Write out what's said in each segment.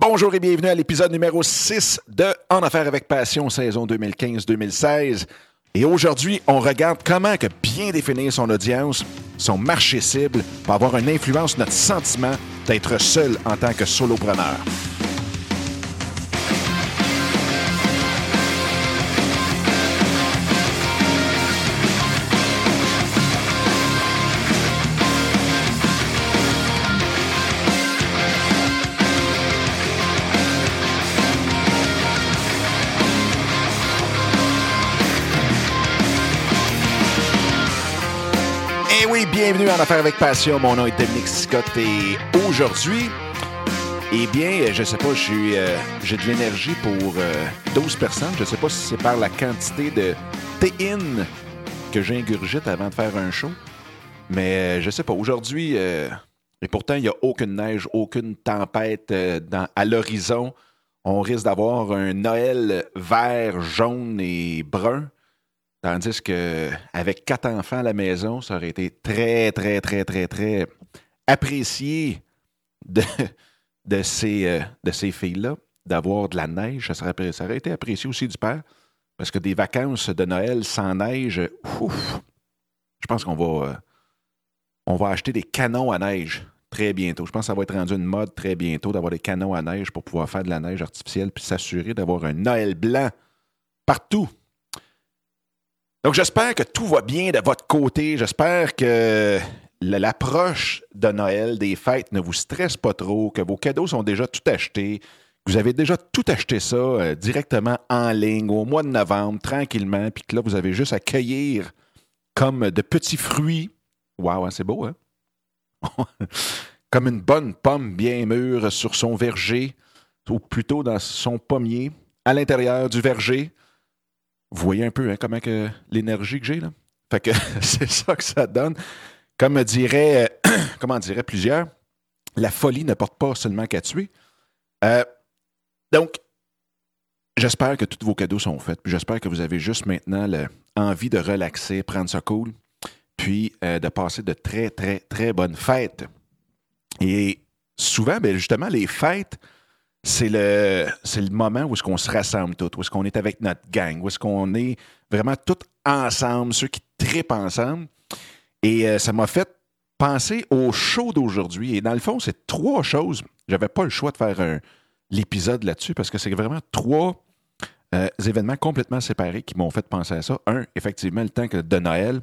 Bonjour et bienvenue à l'épisode numéro 6 de En Affaires avec Passion, saison 2015-2016. Et aujourd'hui, on regarde comment que bien définir son audience, son marché cible, pour avoir une influence sur notre sentiment d'être seul en tant que solopreneur. Bienvenue en Affaires avec Passion. Mon nom est Dominique Scott et aujourd'hui, eh bien, je sais pas, j'ai euh, de l'énergie pour euh, 12 personnes. Je sais pas si c'est par la quantité de théine que j'ingurgite avant de faire un show. Mais euh, je sais pas. Aujourd'hui, euh, et pourtant, il n'y a aucune neige, aucune tempête euh, à l'horizon. On risque d'avoir un Noël vert, jaune et brun. Tandis que avec quatre enfants à la maison, ça aurait été très, très, très, très, très apprécié de, de ces, euh, de ces filles-là, d'avoir de la neige. Ça, serait, ça aurait été apprécié aussi du père. Parce que des vacances de Noël sans neige, ouf, je pense qu'on va, euh, on va acheter des canons à neige très bientôt. Je pense que ça va être rendu une mode très bientôt d'avoir des canons à neige pour pouvoir faire de la neige artificielle puis s'assurer d'avoir un Noël blanc partout. Donc, j'espère que tout va bien de votre côté. J'espère que l'approche de Noël, des fêtes, ne vous stresse pas trop, que vos cadeaux sont déjà tout achetés, que vous avez déjà tout acheté ça euh, directement en ligne au mois de novembre, tranquillement, puis que là, vous avez juste à cueillir comme de petits fruits. Waouh, hein, c'est beau, hein? comme une bonne pomme bien mûre sur son verger, ou plutôt dans son pommier, à l'intérieur du verger. Vous voyez un peu hein, comment l'énergie que j'ai là? Fait que c'est ça que ça donne. Comme dirait, euh, comment dirait plusieurs, la folie ne porte pas seulement qu'à tuer. Euh, donc, j'espère que tous vos cadeaux sont faits. J'espère que vous avez juste maintenant le- envie de relaxer, prendre ça cool, puis euh, de passer de très, très, très bonnes fêtes. Et souvent, ben, justement, les fêtes, c'est le, moment où est-ce qu'on se rassemble tous, où est-ce qu'on est avec notre gang, où est-ce qu'on est vraiment tous ensemble, ceux qui tripent ensemble. Et euh, ça m'a fait penser au show d'aujourd'hui. Et dans le fond, c'est trois choses. J'avais pas le choix de faire un- l'épisode là-dessus parce que c'est vraiment trois euh, événements complètement séparés qui m'ont fait penser à ça. Un, effectivement, le temps que de Noël,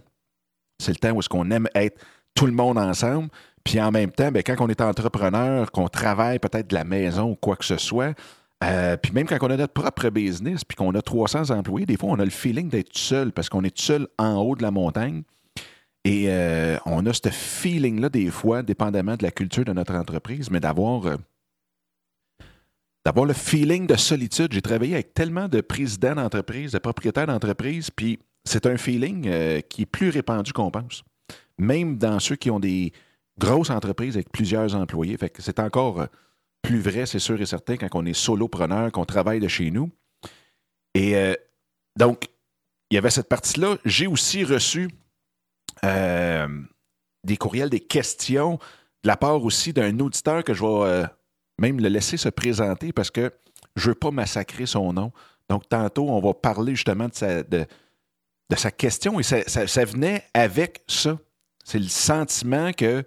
c'est le temps où est-ce qu'on aime être tout le monde ensemble. Puis en même temps, ben, quand on est entrepreneur, qu'on travaille peut-être de la maison ou quoi que ce soit, euh, puis même quand on a notre propre business, puis qu'on a 300 employés, des fois, on a le feeling d'être seul parce qu'on est seul en haut de la montagne. Et euh, on a ce feeling-là, des fois, dépendamment de la culture de notre entreprise, mais d'avoir euh, d'avoir le feeling de solitude. J'ai travaillé avec tellement de présidents d'entreprises, de propriétaires d'entreprises, puis c'est un feeling qui est plus répandu qu'on pense. Même dans ceux qui ont des grosses entreprises avec plusieurs employés. Fait que c'est encore euh, plus vrai, c'est sûr et certain, quand on est solopreneur, qu'on travaille de chez nous. Et euh, donc, il y avait cette partie-là. J'ai aussi reçu euh, des courriels, des questions de la part aussi d'un auditeur que je vais même le laisser se présenter parce que je ne veux pas massacrer son nom. Donc, tantôt, on va parler justement de sa, de, sa question et ça venait avec ça. C'est le sentiment que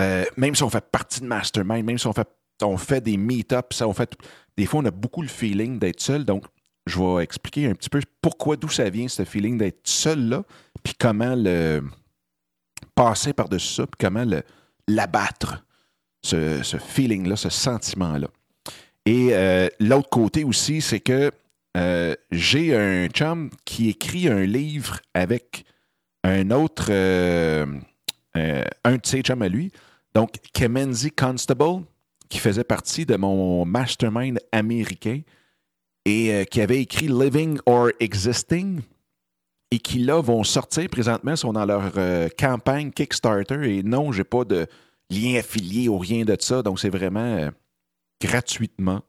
euh, même si on fait partie de Mastermind, même si on fait, on fait des meet-ups, on fait, des fois, on a beaucoup le feeling d'être seul. Donc, je vais expliquer un petit peu pourquoi, d'où ça vient, ce feeling d'être seul là, puis comment le passer par-dessus ça, puis comment l'abattre, ce, ce feeling-là, ce sentiment-là. Et euh, l'autre côté aussi, c'est que euh, j'ai un chum qui écrit un livre avec un autre, un de ses chums à lui, donc Kemenzi Constable, qui faisait partie de mon mastermind américain et euh, qui avait écrit Living or Existing et qui là vont sortir présentement, sont dans leur euh, campagne Kickstarter et non, j'ai pas de lien affilié ou rien de ça, donc c'est vraiment euh, gratuitement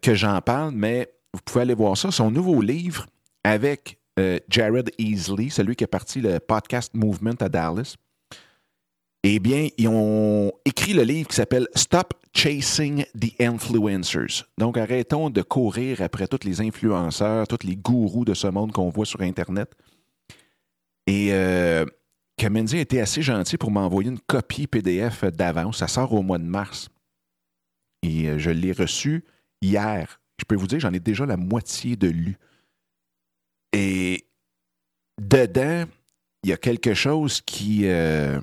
que j'en parle, mais vous pouvez aller voir ça. Son nouveau livre avec Jared Easley, celui qui a parti le podcast Movement à Dallas. Eh bien, ils ont écrit le livre qui s'appelle Stop Chasing the Influencers. Donc, arrêtons de courir après tous les influenceurs, tous les gourous de ce monde qu'on voit sur Internet. Et euh, a été assez gentil pour m'envoyer une copie PDF d'avance. Ça sort au mois de mars. Et euh, je l'ai reçu hier. Je peux vous dire, j'en ai déjà la moitié de lu. Et dedans, il y a quelque chose qui euh,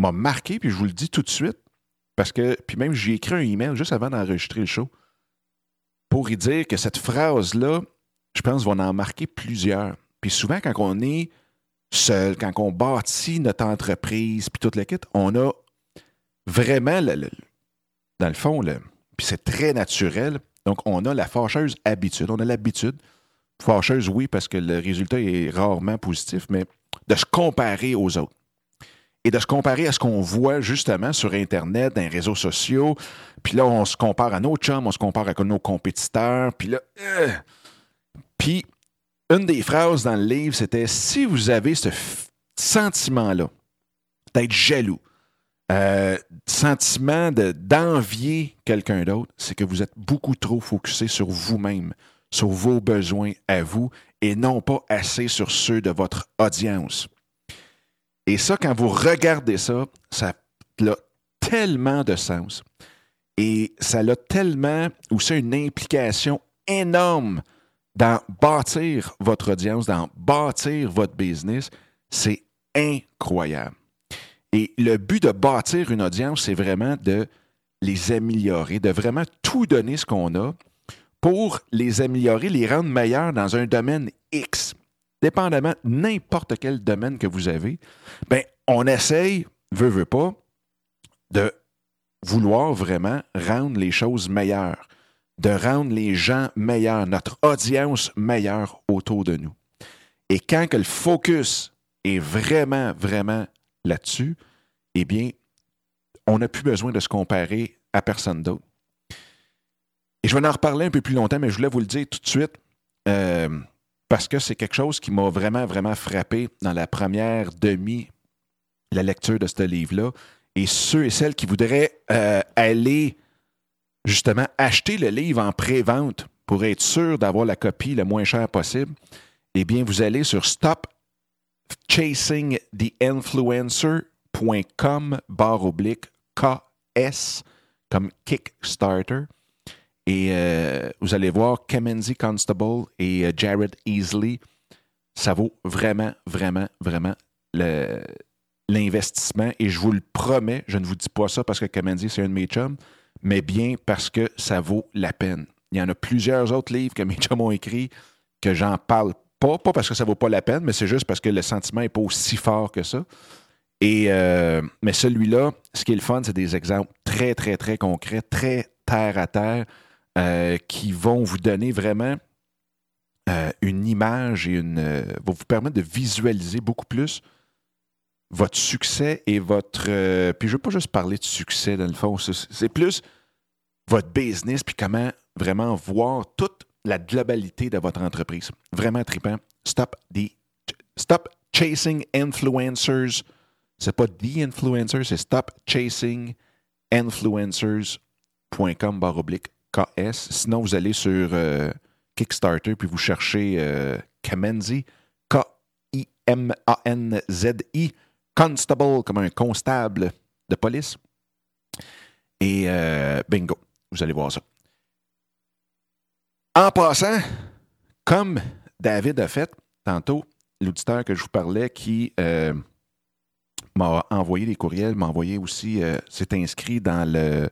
m'a marqué, puis je vous le dis tout de suite, parce que, puis même, j'ai écrit un email juste avant d'enregistrer le show pour y dire que cette phrase-là, je pense, va en marquer plusieurs. Puis souvent, quand on est seul, quand on bâtit notre entreprise, puis toute la kit, on a vraiment, dans le fond, puis c'est très naturel. Donc, on a la fâcheuse habitude. On a l'habitude, fâcheuse, oui, parce que le résultat est rarement positif, mais de se comparer aux autres. Et de se comparer à ce qu'on voit justement sur Internet, dans les réseaux sociaux. Puis là, on se compare à nos chums, on se compare à nos compétiteurs. Puis là, euh. puis une des phrases dans le livre, c'était si vous avez ce sentiment-là d'être jaloux, euh, sentiment d'envier quelqu'un d'autre, c'est que vous êtes beaucoup trop focusé sur vous-même, sur vos besoins à vous et non pas assez sur ceux de votre audience. Et ça, quand vous regardez ça, ça a tellement de sens. Et ça a tellement aussi une implication énorme dans bâtir votre audience, dans bâtir votre business. C'est incroyable. Et le but de bâtir une audience, c'est vraiment de les améliorer, de vraiment tout donner ce qu'on a pour les améliorer, les rendre meilleurs dans un domaine X. Dépendamment n'importe quel domaine que vous avez, ben, on essaye, veut, veut pas, de vouloir vraiment rendre les choses meilleures, de rendre les gens meilleurs, notre audience meilleure autour de nous. Et quand que le focus est vraiment, vraiment là-dessus, eh bien, on n'a plus besoin de se comparer à personne d'autre. Et je vais en reparler un peu plus longtemps, mais je voulais vous le dire tout de suite, euh, parce que c'est quelque chose qui m'a vraiment, vraiment frappé dans la première demi, la lecture de ce livre-là. Et ceux et celles qui voudraient euh, aller justement acheter le livre en pré-vente pour être sûr d'avoir la copie le moins chère possible, eh bien, vous allez sur stopchasingtheinfluencer.com barre oblique KS comme Kickstarter. Et euh, vous allez voir Kamenzi Constable et euh, Jared Easley. Ça vaut vraiment, vraiment, vraiment l'investissement. Et je vous le promets, je ne vous dis pas ça parce que Kamenzi, c'est un de mes chums, mais bien parce que ça vaut la peine. Il y en a plusieurs autres livres que mes chums ont écrits que j'en parle pas, pas parce que ça vaut pas la peine, mais c'est juste parce que le sentiment n'est pas aussi fort que ça. Et, euh, mais celui-là, ce qui est le fun, c'est des exemples très, très, très concrets, très terre à terre. Euh, qui vont vous donner vraiment euh, une image et une. Euh, vont vous permettre de visualiser beaucoup plus votre succès et votre. puis je ne veux pas juste parler de succès dans le fond, c'est plus votre business, puis comment vraiment voir toute la globalité de votre entreprise. Vraiment trippant. Stop, the, stop chasing influencers. C'est pas the influencers, c'est stop chasing influencers.com barre oblique KS. Sinon, vous allez sur euh, Kickstarter puis vous cherchez euh, Kamenzi, K-I-M-A-N-Z-I, Constable, comme un constable de police. Et euh, bingo, vous allez voir ça. En passant, comme David a fait tantôt, l'auditeur que je vous parlais qui m'a envoyé des courriels, m'a envoyé aussi, s'est inscrit dans le euh,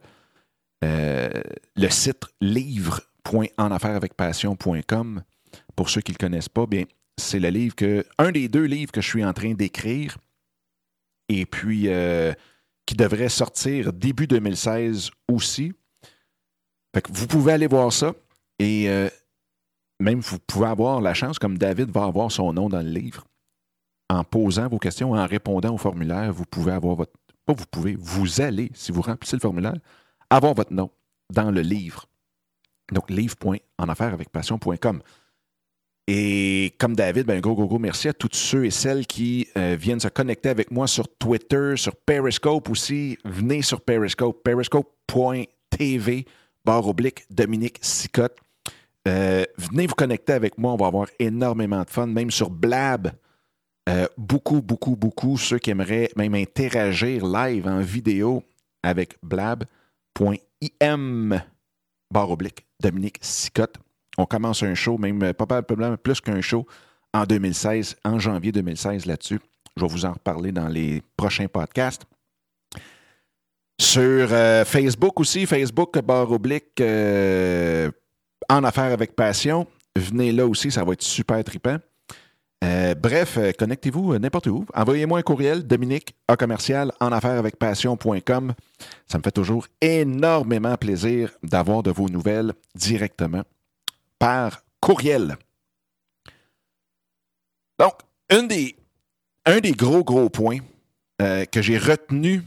le site livre.enafairesavecpassion.com, pour ceux qui ne le connaissent pas, bien, c'est le livre que, un des deux livres que je suis en train d'écrire, et puis euh, qui devrait sortir début 2016 aussi. vous pouvez aller voir ça, et euh, même vous pouvez avoir la chance, comme David va avoir son nom dans le livre, en posant vos questions, en répondant au formulaire, vous pouvez avoir votre. Pas vous pouvez, vous allez, si vous remplissez le formulaire, avoir votre nom dans le livre. Donc, livre.enafairesavecpassion.com. Et comme David, ben, go, go, go, merci à tous ceux et celles qui euh, viennent se connecter avec moi sur Twitter, sur Periscope aussi. Venez sur Periscope, periscope.tv TV, barre oblique, Dominique Sicotte. Euh, venez vous connecter avec moi, on va avoir énormément de fun, même sur Blab. Euh, beaucoup, beaucoup, beaucoup. Ceux qui aimeraient même interagir live en vidéo avec blab.im, barre Dominique Sicotte. On commence un show, même pas plus qu'un show, en 2016, en janvier 2016 là-dessus. Je vais vous en reparler dans les prochains podcasts. Sur euh, Facebook aussi, Facebook barre euh, en affaires avec passion. Venez là aussi, ça va être super trippant. Euh, bref, connectez-vous n'importe où. Envoyez-moi un courriel, Dominique, A commercial, en affaires avec passion.com. Ça me fait toujours énormément plaisir d'avoir de vos nouvelles directement par courriel. Donc, un des gros, gros points que j'ai retenu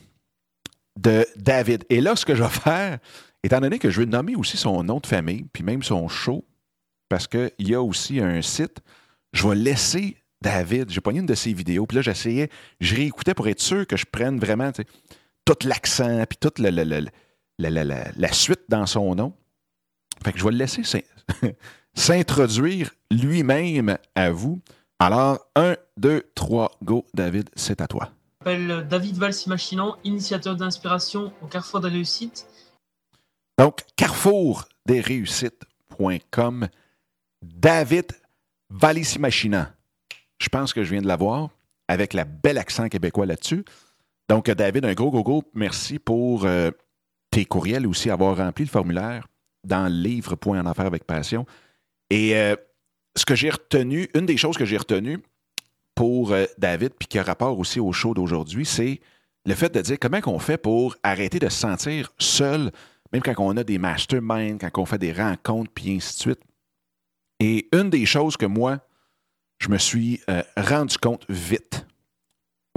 de David. Et là, ce que je vais faire, étant donné que je vais nommer aussi son nom de famille, puis même son show, parce qu'il y a aussi un site, je vais laisser David. J'ai pogné une de ses vidéos, puis là, j'essayais, je réécoutais pour être sûr que je prenne vraiment tout l'accent, puis toute la, la, suite dans son nom. Fait que je vais le laisser s'introduire lui-même à vous. Alors, un, deux, trois, go, David, c'est à toi m'appelle David Valsimachinan, initiateur d'inspiration au Carrefour des réussites. Donc, carrefourdesréussites.com. David Valsimachinan. Je pense que je viens de l'avoir avec la belle accent québécois là-dessus. Donc, David, un gros, gros, gros merci pour euh, tes courriels aussi, avoir rempli le formulaire dans le livre Point en affaires avec passion. Et euh, ce que j'ai retenu, une des choses que j'ai retenues, pour euh, David, puis qui a rapport aussi au show d'aujourd'hui, c'est le fait de dire comment on fait pour arrêter de se sentir seul, même quand on a des masterminds, quand on fait des rencontres, puis ainsi de suite. Et une des choses que moi, je me suis euh, rendu compte vite,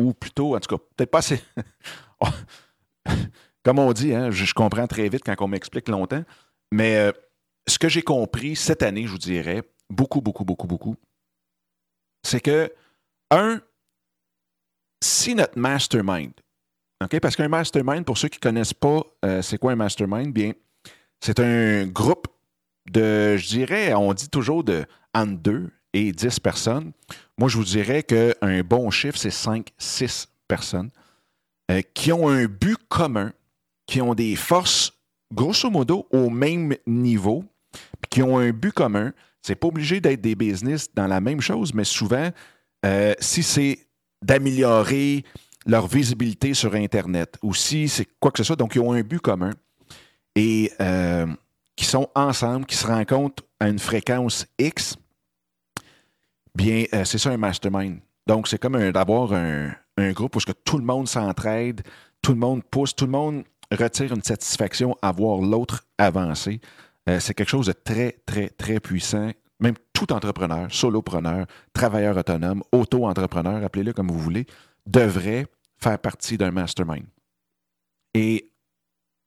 ou plutôt, en tout cas, peut-être pas assez. Oh, comme on dit, hein, je, comprends très vite quand on m'explique longtemps, mais euh, ce que j'ai compris cette année, je vous dirais, beaucoup, beaucoup, beaucoup, beaucoup, c'est que un, si notre mastermind, OK? Parce qu'un mastermind, pour ceux qui ne connaissent pas, euh, c'est quoi un mastermind? Bien, c'est un groupe de, je dirais, on dit toujours de entre 2 et 10 personnes. Moi, je vous dirais qu'un bon chiffre, c'est 5, 6 personnes euh, qui ont un but commun, qui ont des forces, grosso modo, au même niveau, qui ont un but commun. C'est pas obligé d'être des business dans la même chose, mais souvent, euh, si c'est d'améliorer leur visibilité sur Internet ou si c'est quoi que ce soit, donc ils ont un but commun et euh, qui sont ensemble, qui se rencontrent à une fréquence X, bien, euh, c'est ça un mastermind. Donc, c'est comme d'avoir un, groupe où que tout le monde s'entraide, tout le monde pousse, tout le monde retire une satisfaction à voir l'autre avancer. c'est quelque chose de très, très, très puissant même tout entrepreneur, solopreneur, travailleur autonome, auto-entrepreneur, appelez-le comme vous voulez, devrait faire partie d'un mastermind. Et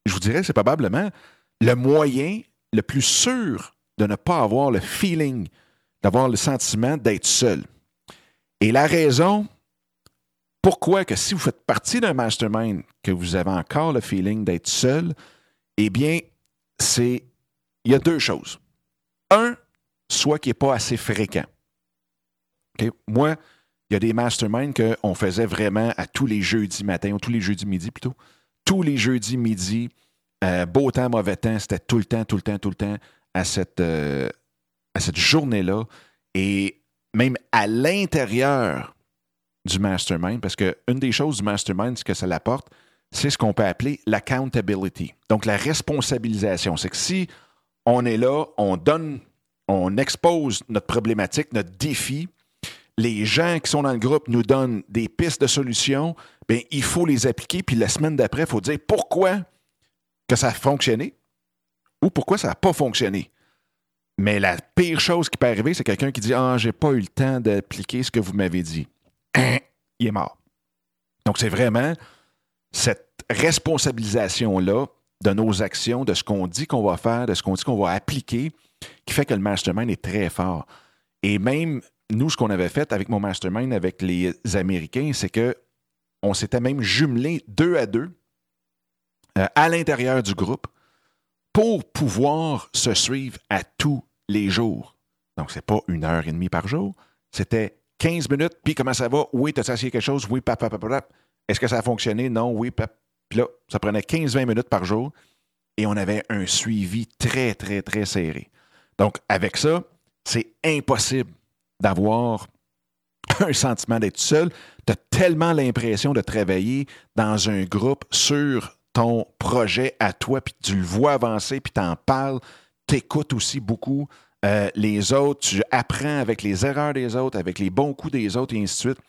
je vous dirais, c'est probablement le moyen le plus sûr de ne pas avoir le feeling, d'avoir le sentiment d'être seul. Et la raison pourquoi que si vous faites partie d'un mastermind, que vous avez encore le feeling d'être seul, eh bien, c'est il y a deux choses. Un, soit qui n'est pas assez fréquent. Moi, il y a des masterminds qu'on faisait vraiment à tous les jeudis matin, ou tous les jeudis midi plutôt. Tous les jeudis midi, euh, beau temps, mauvais temps, c'était tout le temps, tout le temps, tout le temps à cette, euh, journée-là. Et même à l'intérieur du mastermind, parce qu'une des choses du mastermind, ce que ça l'apporte, c'est ce qu'on peut appeler l'accountability. Donc, la responsabilisation. C'est que si on est là, on donne on expose notre problématique, notre défi. Les gens qui sont dans le groupe nous donnent des pistes de solutions. Bien, il faut les appliquer. Puis la semaine d'après, il faut dire pourquoi que ça a fonctionné ou pourquoi ça n'a pas fonctionné. Mais la pire chose qui peut arriver, c'est quelqu'un qui dit Ah, j'ai pas eu le temps d'appliquer ce que vous m'avez dit. Hein? Il est mort. Donc, c'est vraiment cette responsabilisation-là de nos actions, de ce qu'on dit qu'on va faire, de ce qu'on dit qu'on va appliquer, qui fait que le mastermind est très fort. Et même nous, ce qu'on avait fait avec mon mastermind avec les Américains, c'est que on s'était même jumelé deux à deux à l'intérieur du groupe pour pouvoir se suivre à tous les jours. Donc, c'est pas une heure et demie par jour. C'était 15 minutes, puis comment ça va? Oui, t'as essayé quelque chose? Oui, pap, pap, pap, Est-ce que ça a fonctionné? Non, oui, pap. Puis là, ça prenait 15-20 minutes par jour et on avait un suivi très, très, très serré. Donc, avec ça, c'est impossible d'avoir un sentiment d'être seul. Tu as tellement l'impression de travailler dans un groupe sur ton projet à toi, puis tu le vois avancer, puis tu en parles, tu écoutes aussi beaucoup euh, les autres, tu apprends avec les erreurs des autres, avec les bons coups des autres, et ainsi de suite.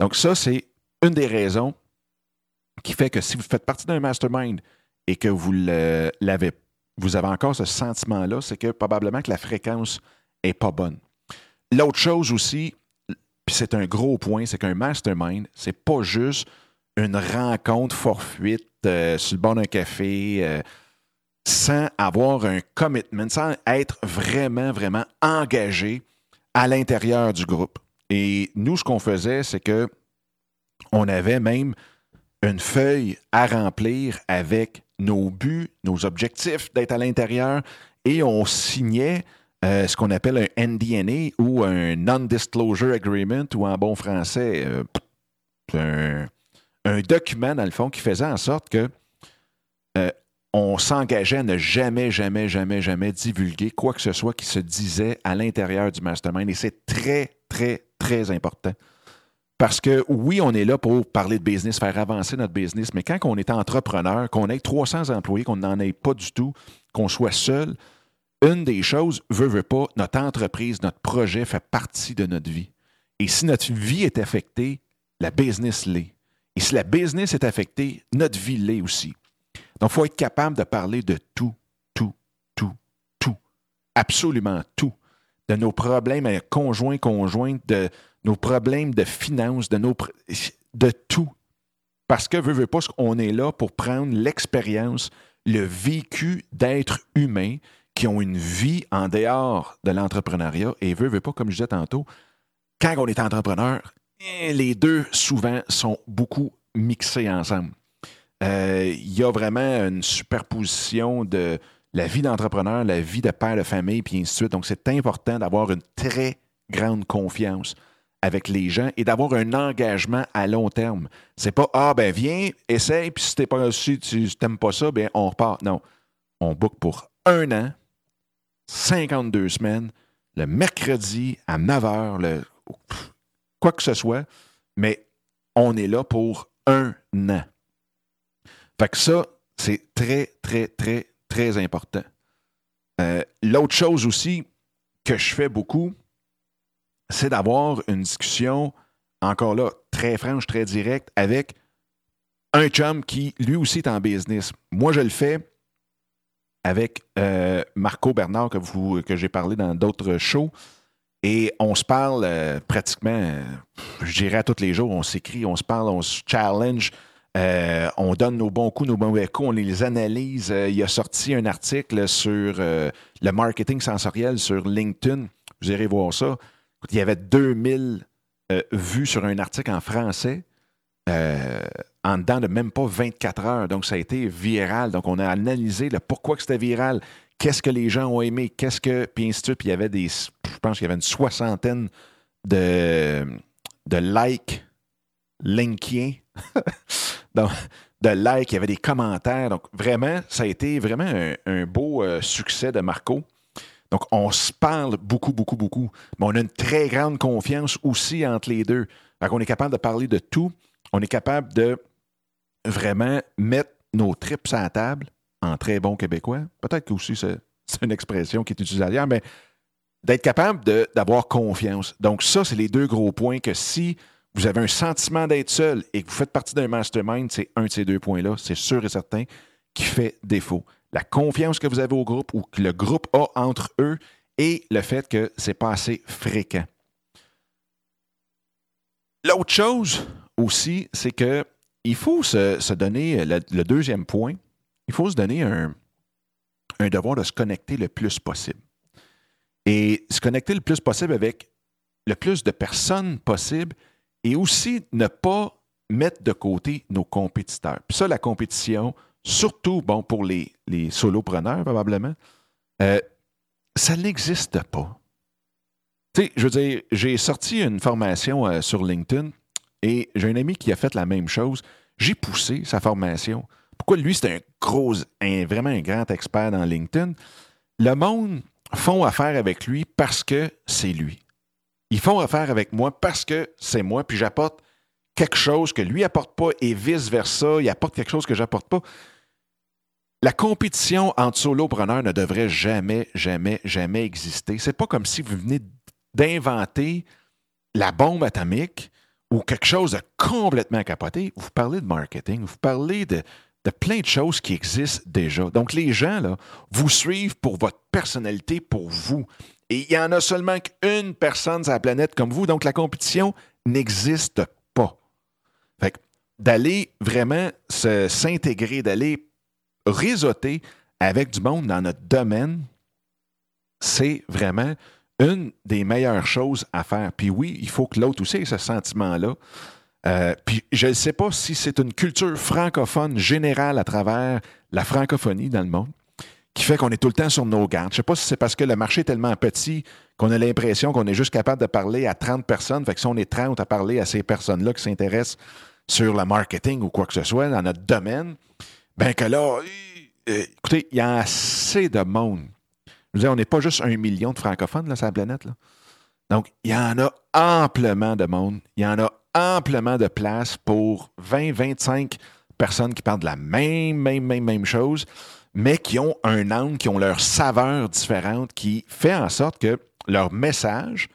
Donc, ça, c'est une des raisons qui fait que si vous faites partie d'un mastermind et que vous l'avez, vous avez encore ce sentiment-là, c'est que probablement que la fréquence n'est pas bonne. L'autre chose aussi, puis c'est un gros point, c'est qu'un mastermind, c'est pas juste une rencontre fortuite euh, sur le bord d'un café euh, sans avoir un commitment, sans être vraiment, vraiment engagé à l'intérieur du groupe. Et nous, ce qu'on faisait, c'est que on avait même une feuille à remplir avec nos buts, nos objectifs d'être à l'intérieur et on signait euh, ce qu'on appelle un NDNA ou un Non-Disclosure Agreement ou en bon français, un, un, document dans le fond qui faisait en sorte que euh, on s'engageait à ne jamais, jamais, jamais, jamais divulguer quoi que ce soit qui se disait à l'intérieur du mastermind. Et c'est très, très, très important. Parce que oui, on est là pour parler de business, faire avancer notre business, mais quand on est entrepreneur, qu'on ait 300 employés, qu'on n'en ait pas du tout, qu'on soit seul, une des choses, veut, veut pas, notre entreprise, notre projet fait partie de notre vie. Et si notre vie est affectée, la business l'est. Et si la business est affectée, notre vie l'est aussi. Donc, il faut être capable de parler de tout, tout, tout, tout. Absolument tout. De nos problèmes conjoints, conjointes, de nos problèmes de finances, de, nos, de tout. Parce que, veut, veut pas, on est là pour prendre l'expérience, le vécu d'êtres humains qui ont une vie en dehors de l'entrepreneuriat. Et veut, veut pas, comme je disais tantôt, quand on est entrepreneur, les deux, souvent, sont beaucoup mixés ensemble. Euh, il y a vraiment une superposition de la vie d'entrepreneur, la vie de père de famille, puis ainsi de suite. Donc, c'est important d'avoir une très grande confiance avec les gens et d'avoir un engagement à long terme. C'est pas Ah, ben viens, essaye, puis si, t'es pas, si tu n'aimes pas ça, ben on repart. Non. On book pour un an, 52 semaines, le mercredi à 9 h, le, quoi que ce soit, mais on est là pour un an. Fait que ça, c'est très, très, très, très important. Euh, l'autre chose aussi que je fais beaucoup, c'est d'avoir une discussion, encore là, très franche, très directe, avec un chum qui, lui aussi, est en business. Moi, je le fais avec euh, Marco Bernard, que, que j'ai parlé dans d'autres shows. Et on se parle euh, pratiquement, euh, je dirais tous les jours, on s'écrit, on se parle, on se challenge, on donne nos bons coups, nos bons coups, on les analyse. il a sorti un article sur le marketing sensoriel sur LinkedIn. Vous irez voir ça. Il y avait 2000 vues sur un article en français. en dedans de même pas 24 heures. Donc, ça a été viral. Donc, on a analysé le pourquoi que c'était viral, qu'est-ce que les gens ont aimé, qu'est-ce que. Puis ainsi. Puis il y avait des. Je pense qu'il y avait une soixantaine de, likes linkiens. Donc, de likes, il y avait des commentaires. Donc, vraiment, ça a été vraiment un, beau euh, succès de Marco. Donc, on se parle beaucoup, beaucoup, beaucoup. Mais on a une très grande confiance aussi entre les deux. Donc, on est capable de parler de tout. On est capable de vraiment mettre nos trips à la table en très bon québécois. Peut-être que aussi c'est une expression qui est utilisée ailleurs, mais d'être capable d'avoir confiance. Donc, ça, c'est les deux gros points que si vous avez un sentiment d'être seul et que vous faites partie d'un mastermind, c'est un de ces deux points-là, c'est sûr et certain, qui fait défaut. La confiance que vous avez au groupe ou que le groupe a entre eux et le fait que c'est pas assez fréquent. L'autre chose aussi, c'est que il faut se, donner le, deuxième point, il faut se donner un, devoir de se connecter le plus possible. Et se connecter le plus possible avec le plus de personnes possible et aussi ne pas mettre de côté nos compétiteurs. Puis ça, la compétition, surtout bon pour les, les solopreneurs probablement, euh, ça n'existe pas. Tu sais, je veux dire, j'ai sorti une formation euh, sur LinkedIn et j'ai un ami qui a fait la même chose. J'ai poussé sa formation. Pourquoi lui, c'est un gros, vraiment un grand expert dans LinkedIn? Le monde font affaire avec lui parce que c'est lui. Ils font affaire avec moi parce que c'est moi, puis j'apporte quelque chose que lui apporte pas et vice-versa. Il apporte quelque chose que j'apporte pas. La compétition entre solopreneurs ne devrait jamais, jamais, jamais exister. C'est pas comme si vous venez d'inventer la bombe atomique ou quelque chose de complètement capoté. Vous parlez de marketing, vous parlez de, de plein de choses qui existent déjà. Donc, les gens, là, vous suivent pour votre personnalité, pour vous. Et il y en a seulement qu'une personne sur la planète comme vous. Donc, la compétition n'existe pas. Fait d'aller vraiment s'intégrer, d'aller réseauter avec du monde dans notre domaine, c'est vraiment une des meilleures choses à faire. Puis oui, il faut que l'autre aussi ait ce sentiment-là. Euh, puis je ne sais pas si c'est une culture francophone générale à travers la francophonie dans le monde qui fait qu'on est tout le temps sur nos gardes. Je ne sais pas si c'est parce que le marché est tellement petit qu'on a l'impression qu'on est juste capable de parler à 30 personnes. Fait que si on est 30 à parler à ces personnes-là qui s'intéressent sur le marketing ou quoi que ce soit dans notre domaine, ben que là, euh, écoutez, il y a assez de monde je veux dire, on n'est pas juste un million de francophones sur la planète. Là. Donc, il y en a amplement de monde. Il y en a amplement de place pour 20, 25 personnes qui parlent de la même, même, même, même chose, mais qui ont un angle, qui ont leur saveur différente, qui fait en sorte que leur message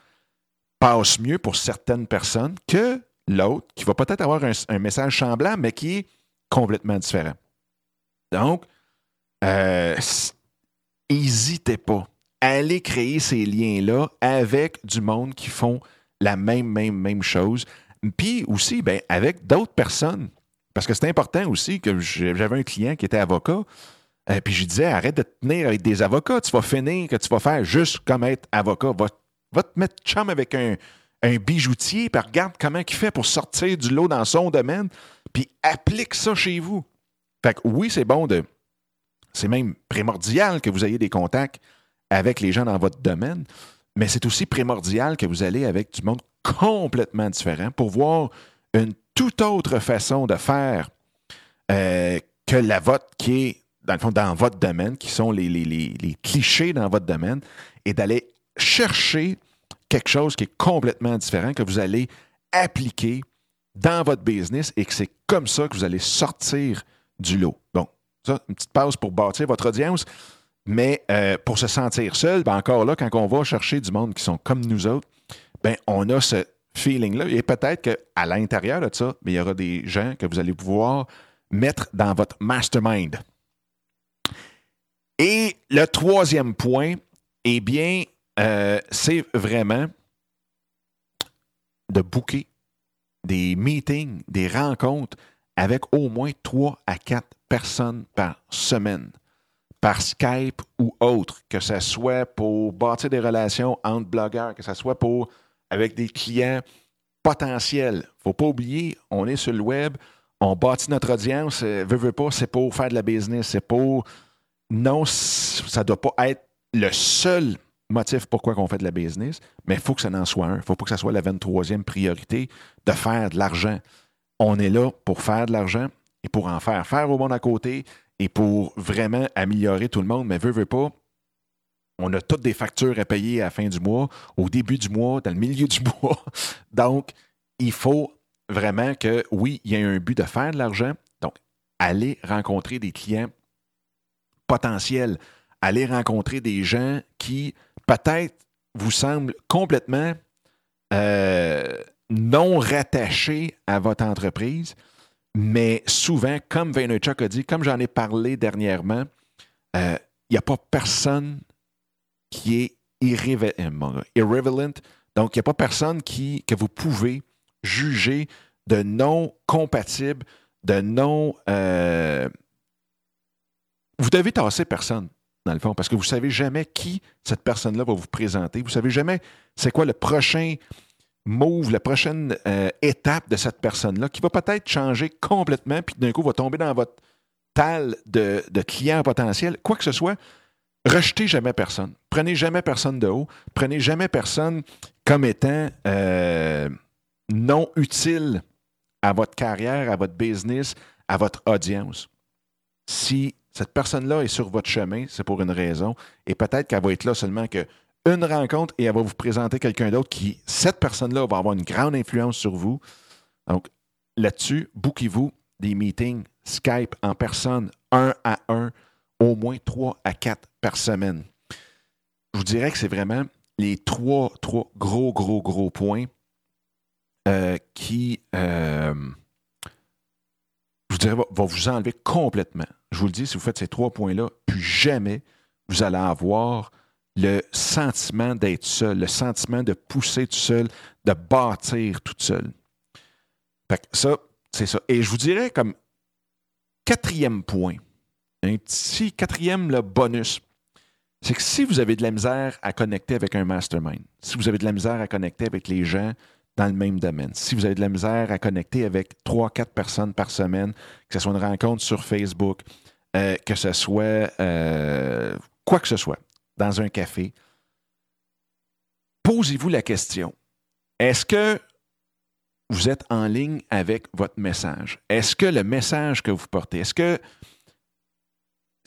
passe mieux pour certaines personnes que l'autre, qui va peut-être avoir un, message semblant, mais qui est complètement différent. Donc, euh, n'hésitez pas. Allez créer ces liens-là avec du monde qui font la même, même, même chose. Puis aussi, ben, avec d'autres personnes. Parce que c'est important aussi que j'avais un client qui était avocat. euh, puis je disais, arrête de te tenir avec des avocats. Tu vas finir que tu vas faire juste comme être avocat. Va, te mettre chum avec un, un bijoutier, puis regarde comment il fait pour sortir du lot dans son domaine, puis applique ça chez vous. Fait que oui, c'est bon de c'est même primordial que vous ayez des contacts avec les gens dans votre domaine, mais c'est aussi primordial que vous allez avec du monde complètement différent pour voir une toute autre façon de faire euh, que la vôtre qui est, dans le fond, dans votre domaine, qui sont les, clichés dans votre domaine, et d'aller chercher quelque chose qui est complètement différent, que vous allez appliquer dans votre business et que c'est comme ça que vous allez sortir du lot. Bon, une petite pause pour bâtir votre audience. Mais euh, pour se sentir seul, ben encore là, quand on va chercher du monde qui sont comme nous autres, ben on a ce feeling-là. Et peut-être qu'à l'intérieur de ça, ben, il y aura des gens que vous allez pouvoir mettre dans votre mastermind. Et le troisième point, eh bien, euh, c'est vraiment de booker des meetings, des rencontres avec au moins trois à quatre personnes par semaine, par Skype ou autre, que ce soit pour bâtir des relations entre blogueurs, que ce soit pour avec des clients potentiels. Il ne faut pas oublier, on est sur le web, on bâtit notre audience, veut, veut pas, c'est pour faire de la business, c'est pour. Non, ça ne doit pas être le seul motif pourquoi on fait de la business, mais il faut que ça en soit un. Il ne faut pas que ça soit la 23e priorité de faire de l'argent. On est là pour faire de l'argent et pour en faire faire au monde à côté et pour vraiment améliorer tout le monde, mais veut, veut pas. On a toutes des factures à payer à la fin du mois, au début du mois, dans le milieu du mois. Donc, il faut vraiment que, oui, il y a un but de faire de l'argent. Donc, aller rencontrer des clients potentiels, aller rencontrer des gens qui peut-être vous semblent complètement euh, non rattachés à votre entreprise, mais souvent, comme Vaynerchuk a dit, comme j'en ai parlé dernièrement, il euh, n'y a pas personne qui est. Euh, Donc, il n'y a pas personne qui, que vous pouvez juger de non compatible, de non. Euh, vous devez tasser personne, dans le fond, parce que vous ne savez jamais qui cette personne-là va vous présenter. Vous ne savez jamais c'est quoi le prochain move, la prochaine euh, étape de cette personne-là, qui va peut-être changer complètement, puis d'un coup va tomber dans votre tal de, clients potentiels, quoi que ce soit, rejetez jamais personne. Prenez jamais personne de haut. Prenez jamais personne comme étant euh, non utile à votre carrière, à votre business, à votre audience. Si cette personne-là est sur votre chemin, c'est pour une raison. Et peut-être qu'elle va être là seulement que une rencontre et elle va vous présenter quelqu'un d'autre qui, cette personne-là, va avoir une grande influence sur vous. Donc, là-dessus, bouquez-vous des meetings Skype en personne, un à un, au moins trois à quatre par semaine. Je vous dirais que c'est vraiment les trois, trois gros, gros, gros points euh, qui, euh, vous dirais, va, vous enlever complètement. Je vous le dis, si vous faites ces trois points-là, plus jamais vous allez avoir le sentiment d'être seul, le sentiment de pousser tout seul, de bâtir tout seul. Fait que ça, c'est ça. Et je vous dirais comme quatrième point, un petit quatrième le bonus, c'est que si vous avez de la misère à connecter avec un mastermind, si vous avez de la misère à connecter avec les gens dans le même domaine, si vous avez de la misère à connecter avec trois, quatre personnes par semaine, que ce soit une rencontre sur Facebook, euh, que ce soit euh, quoi que ce soit, dans un café, posez-vous la question, est-ce que vous êtes en ligne avec votre message? Est-ce que le message que vous portez, est-ce que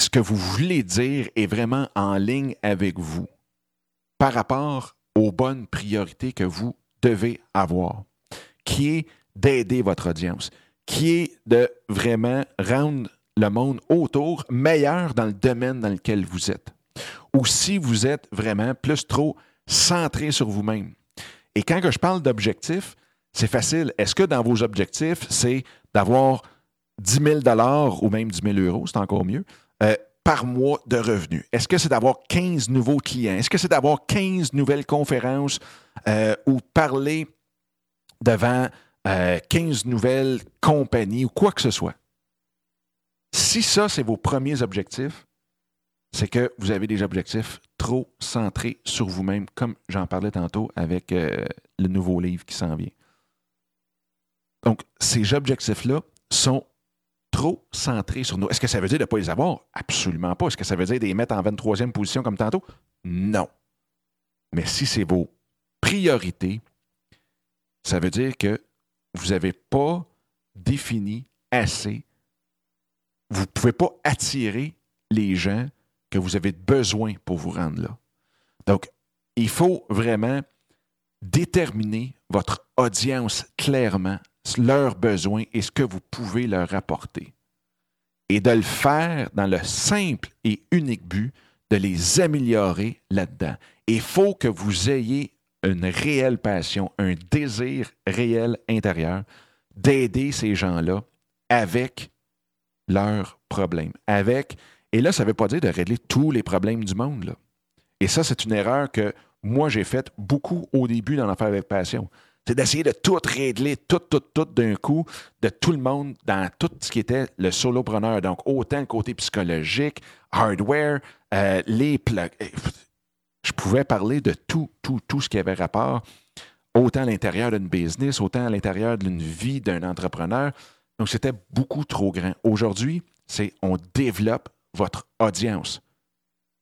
ce que vous voulez dire est vraiment en ligne avec vous par rapport aux bonnes priorités que vous devez avoir, qui est d'aider votre audience, qui est de vraiment rendre le monde autour meilleur dans le domaine dans lequel vous êtes, ou si vous êtes vraiment plus trop centré sur vous-même. Et quand je parle d'objectifs, c'est facile. Est-ce que dans vos objectifs, c'est d'avoir 10 000 ou même 10 000 euros, c'est encore mieux, euh, par mois de revenus? Est-ce que c'est d'avoir 15 nouveaux clients? Est-ce que c'est d'avoir 15 nouvelles conférences euh, ou parler devant 15 euh, nouvelles compagnies ou quoi que ce soit? Si ça, c'est vos premiers objectifs, c'est que vous avez des objectifs trop centrés sur vous-même, comme j'en parlais tantôt avec le nouveau livre qui s'en vient. Donc, ces objectifs-là sont trop centrés sur nous. Est-ce que ça veut dire de ne pas les avoir? Absolument pas. Est-ce que ça veut dire de les mettre en 23e position comme tantôt? Non. Mais si c'est vos priorités, ça veut dire que vous n'avez pas défini assez, vous ne pouvez pas attirer les gens que vous avez besoin pour vous rendre là. Donc, il faut vraiment déterminer votre audience clairement leurs besoins et ce que vous pouvez leur apporter. Et de le faire dans le simple et unique but de les améliorer là-dedans. Il faut que vous ayez une réelle passion, un désir réel intérieur d'aider ces gens-là avec leurs problèmes. Avec, et là, ça ne veut pas dire de régler tous les problèmes du monde. Et ça, c'est une erreur que moi, j'ai faite beaucoup au début dans l'affaire avec passion. C'est d'essayer de tout régler, tout, tout, tout d'un coup, de tout le monde dans tout ce qui était le solopreneur. Donc, autant le côté psychologique, hardware, euh, les plugs. Je pouvais parler de tout, tout, tout ce qui avait rapport, autant à l'intérieur d'une business, autant à l'intérieur d'une vie d'un entrepreneur. Donc, c'était beaucoup trop grand. Aujourd'hui, c'est on développe votre audience.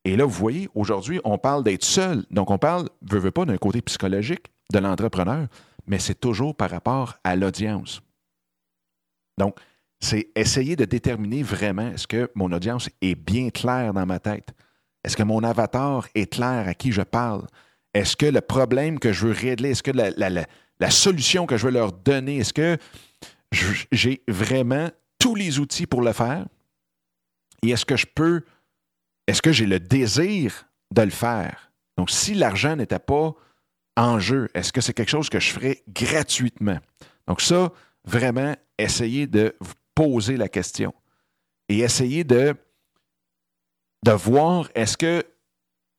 Et là, vous voyez, aujourd'hui, on parle d'être seul. Donc, on parle, veut, veut pas, d'un côté psychologique de l'entrepreneur, mais c'est toujours par rapport à l'audience. Donc, c'est essayer de déterminer vraiment est-ce que mon audience est bien claire dans ma tête? Est-ce que mon avatar est clair à qui je parle? Est-ce que le problème que je veux régler, est-ce que la, solution que je veux leur donner, est-ce que j'ai vraiment tous les outils pour le faire? Et est-ce que je peux, est-ce que j'ai le désir de le faire? Donc, si l'argent n'était pas en jeu? Est-ce que c'est quelque chose que je ferais gratuitement? Donc ça, vraiment, essayez de vous poser la question et essayez de, voir est-ce que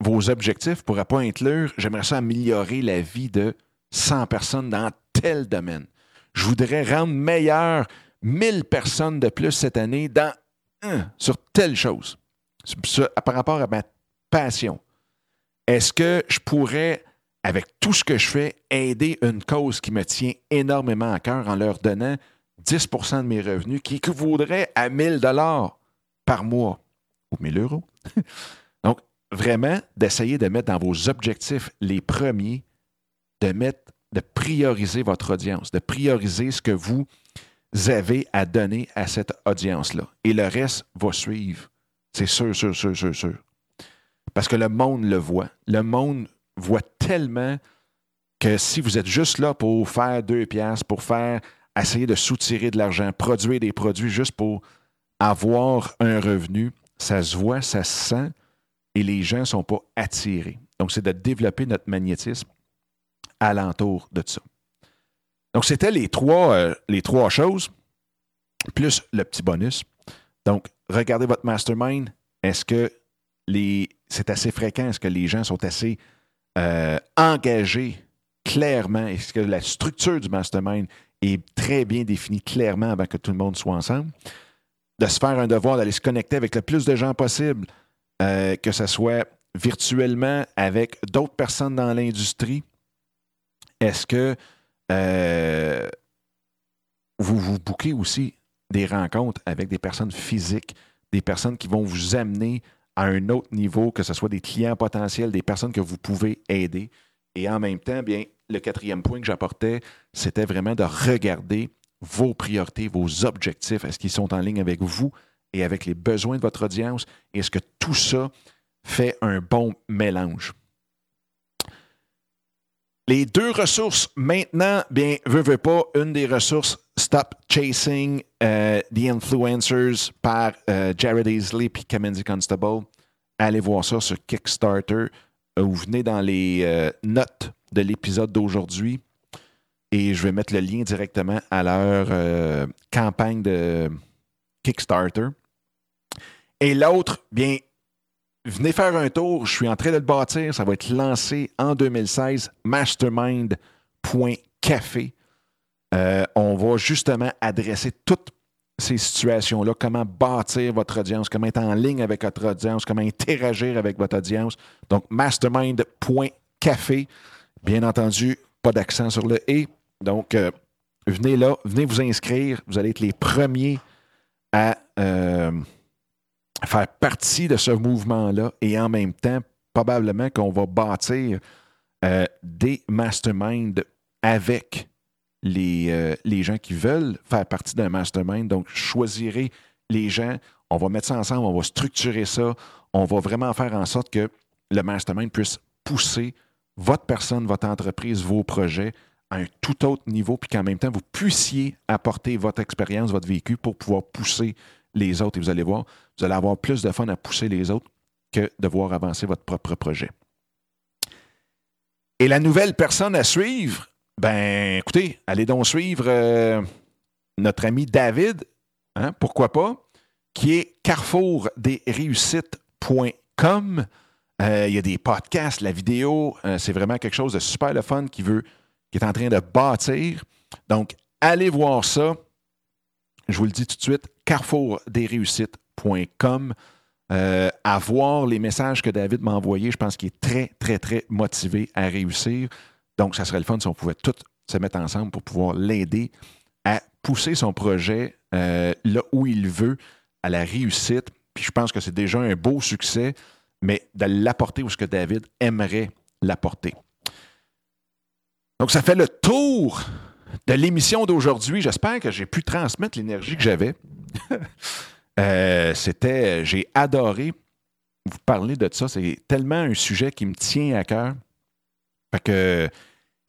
vos objectifs ne pourraient pas inclure, j'aimerais ça améliorer la vie de 100 personnes dans tel domaine. Je voudrais rendre meilleur 1000 personnes de plus cette année dans sur telle chose, par rapport à ma passion. Est-ce que je pourrais avec tout ce que je fais, aider une cause qui me tient énormément à cœur en leur donnant 10% de mes revenus qui équivaudrait à 1000 dollars par mois ou 1000 euros. Donc, vraiment, d'essayer de mettre dans vos objectifs les premiers, de mettre, de prioriser votre audience, de prioriser ce que vous avez à donner à cette audience-là. Et le reste va suivre. C'est sûr, sûr, sûr, sûr, sûr. Parce que le monde le voit. Le monde voit tellement que si vous êtes juste là pour faire deux piastres, pour faire, essayer de soutirer de l'argent, produire des produits juste pour avoir un revenu, ça se voit, ça se sent et les gens ne sont pas attirés. Donc, c'est de développer notre magnétisme alentour de ça. Donc, c'était les trois, euh, les trois choses, plus le petit bonus. Donc, regardez votre mastermind. Est-ce que c'est assez fréquent? Est-ce que les gens sont assez euh, engagés clairement? Est-ce que la structure du mastermind est très bien définie clairement avant que tout le monde soit ensemble? De se faire un devoir d'aller se connecter avec le plus de gens possible, euh, que ce soit virtuellement avec d'autres personnes dans l'industrie. Est-ce que euh, vous vous bouquez aussi des rencontres avec des personnes physiques, des personnes qui vont vous amener à un autre niveau, que ce soit des clients potentiels, des personnes que vous pouvez aider. Et en même temps, bien, le quatrième point que j'apportais, c'était vraiment de regarder vos priorités, vos objectifs. Est-ce qu'ils sont en ligne avec vous et avec les besoins de votre audience? Est-ce que tout ça fait un bon mélange? Les deux ressources, maintenant, bien, veux, veux pas, une des ressources, Stop Chasing uh, the Influencers par uh, Jared Easley et Kamenzi Constable. Allez voir ça sur Kickstarter. Vous venez dans les euh, notes de l'épisode d'aujourd'hui et je vais mettre le lien directement à leur euh, campagne de Kickstarter. Et l'autre, bien, venez faire un tour. Je suis en train de le bâtir. Ça va être lancé en 2016, mastermind.café. Euh, on va justement adresser toutes ces situations-là, comment bâtir votre audience, comment être en ligne avec votre audience, comment interagir avec votre audience. Donc, mastermind.café. Bien entendu, pas d'accent sur le et. Donc, euh, venez là, venez vous inscrire. Vous allez être les premiers à euh, faire partie de ce mouvement-là et en même temps, probablement qu'on va bâtir des masterminds avec les, les, gens qui veulent faire partie d'un mastermind. Donc, choisirez les gens, on va mettre ça ensemble, on va structurer ça, on va vraiment faire en sorte que le mastermind puisse pousser votre personne, votre entreprise, vos projets à un tout autre niveau, puis qu'en même temps, vous puissiez apporter votre expérience, votre vécu pour pouvoir pousser les autres. Et vous allez voir, vous allez avoir plus de fun à pousser les autres que de voir avancer votre propre projet. Et la nouvelle personne à suivre, ben écoutez, allez donc suivre euh, notre ami David, hein, pourquoi pas, qui est carrefourdesréussites.com. Euh, il y a des podcasts, la vidéo, euh, c'est vraiment quelque chose de super le fun qui veut, qui est en train de bâtir. Donc, allez voir ça. Je vous le dis tout de suite, carrefourdesréussites.com. Euh, à voir les messages que David m'a envoyés, je pense qu'il est très, très, très motivé à réussir. Donc, ça serait le fun si on pouvait tous se mettre ensemble pour pouvoir l'aider à pousser son projet là où il veut, à la réussite. Puis je pense que c'est déjà un beau succès mais de l'apporter où ce que David aimerait l'apporter. Donc, ça fait le tour de l'émission d'aujourd'hui. J'espère que j'ai pu transmettre l'énergie que j'avais. Euh, c'était, j'ai adoré vous parler de ça. C'est tellement un sujet qui me tient à cœur. Fait que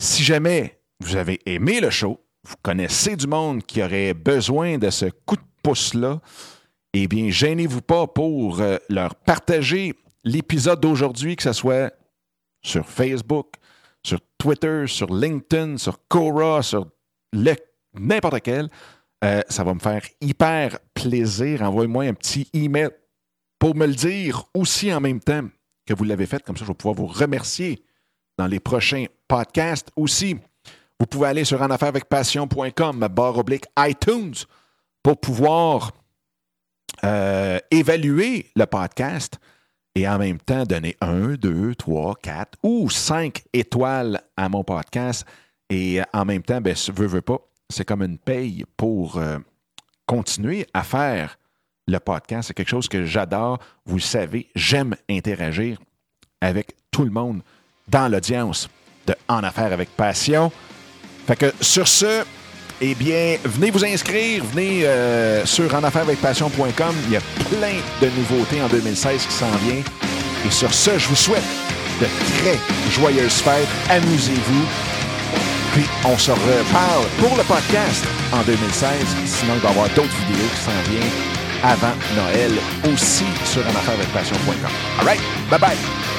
si jamais vous avez aimé le show, vous connaissez du monde qui aurait besoin de ce coup de pouce-là, eh bien, gênez-vous pas pour euh, leur partager l'épisode d'aujourd'hui, que ce soit sur Facebook, sur Twitter, sur LinkedIn, sur Quora, sur n'importe quel, euh, ça va me faire hyper plaisir. Envoyez-moi un petit email pour me le dire aussi en même temps que vous l'avez fait. Comme ça, je vais pouvoir vous remercier dans les prochains podcasts. Aussi, vous pouvez aller sur enafaireavecpassion.com, barre oblique iTunes, pour pouvoir euh, évaluer le podcast et en même temps donner un, deux, trois, quatre ou cinq étoiles à mon podcast. Et en même temps, ben, veux, veux pas, c'est comme une paye pour euh, continuer à faire le podcast. C'est quelque chose que j'adore. Vous le savez, j'aime interagir avec tout le monde dans l'audience de En Affaires avec Passion. Fait que sur ce, eh bien, venez vous inscrire, venez euh, sur enaffairesavecpassion.com. Il y a plein de nouveautés en 2016 qui s'en viennent. Et sur ce, je vous souhaite de très joyeuses fêtes. Amusez-vous. Puis on se reparle pour le podcast en 2016. Sinon, il va y avoir d'autres vidéos qui s'en viennent avant Noël aussi sur enaffairesavecpassion.com. All right, bye bye.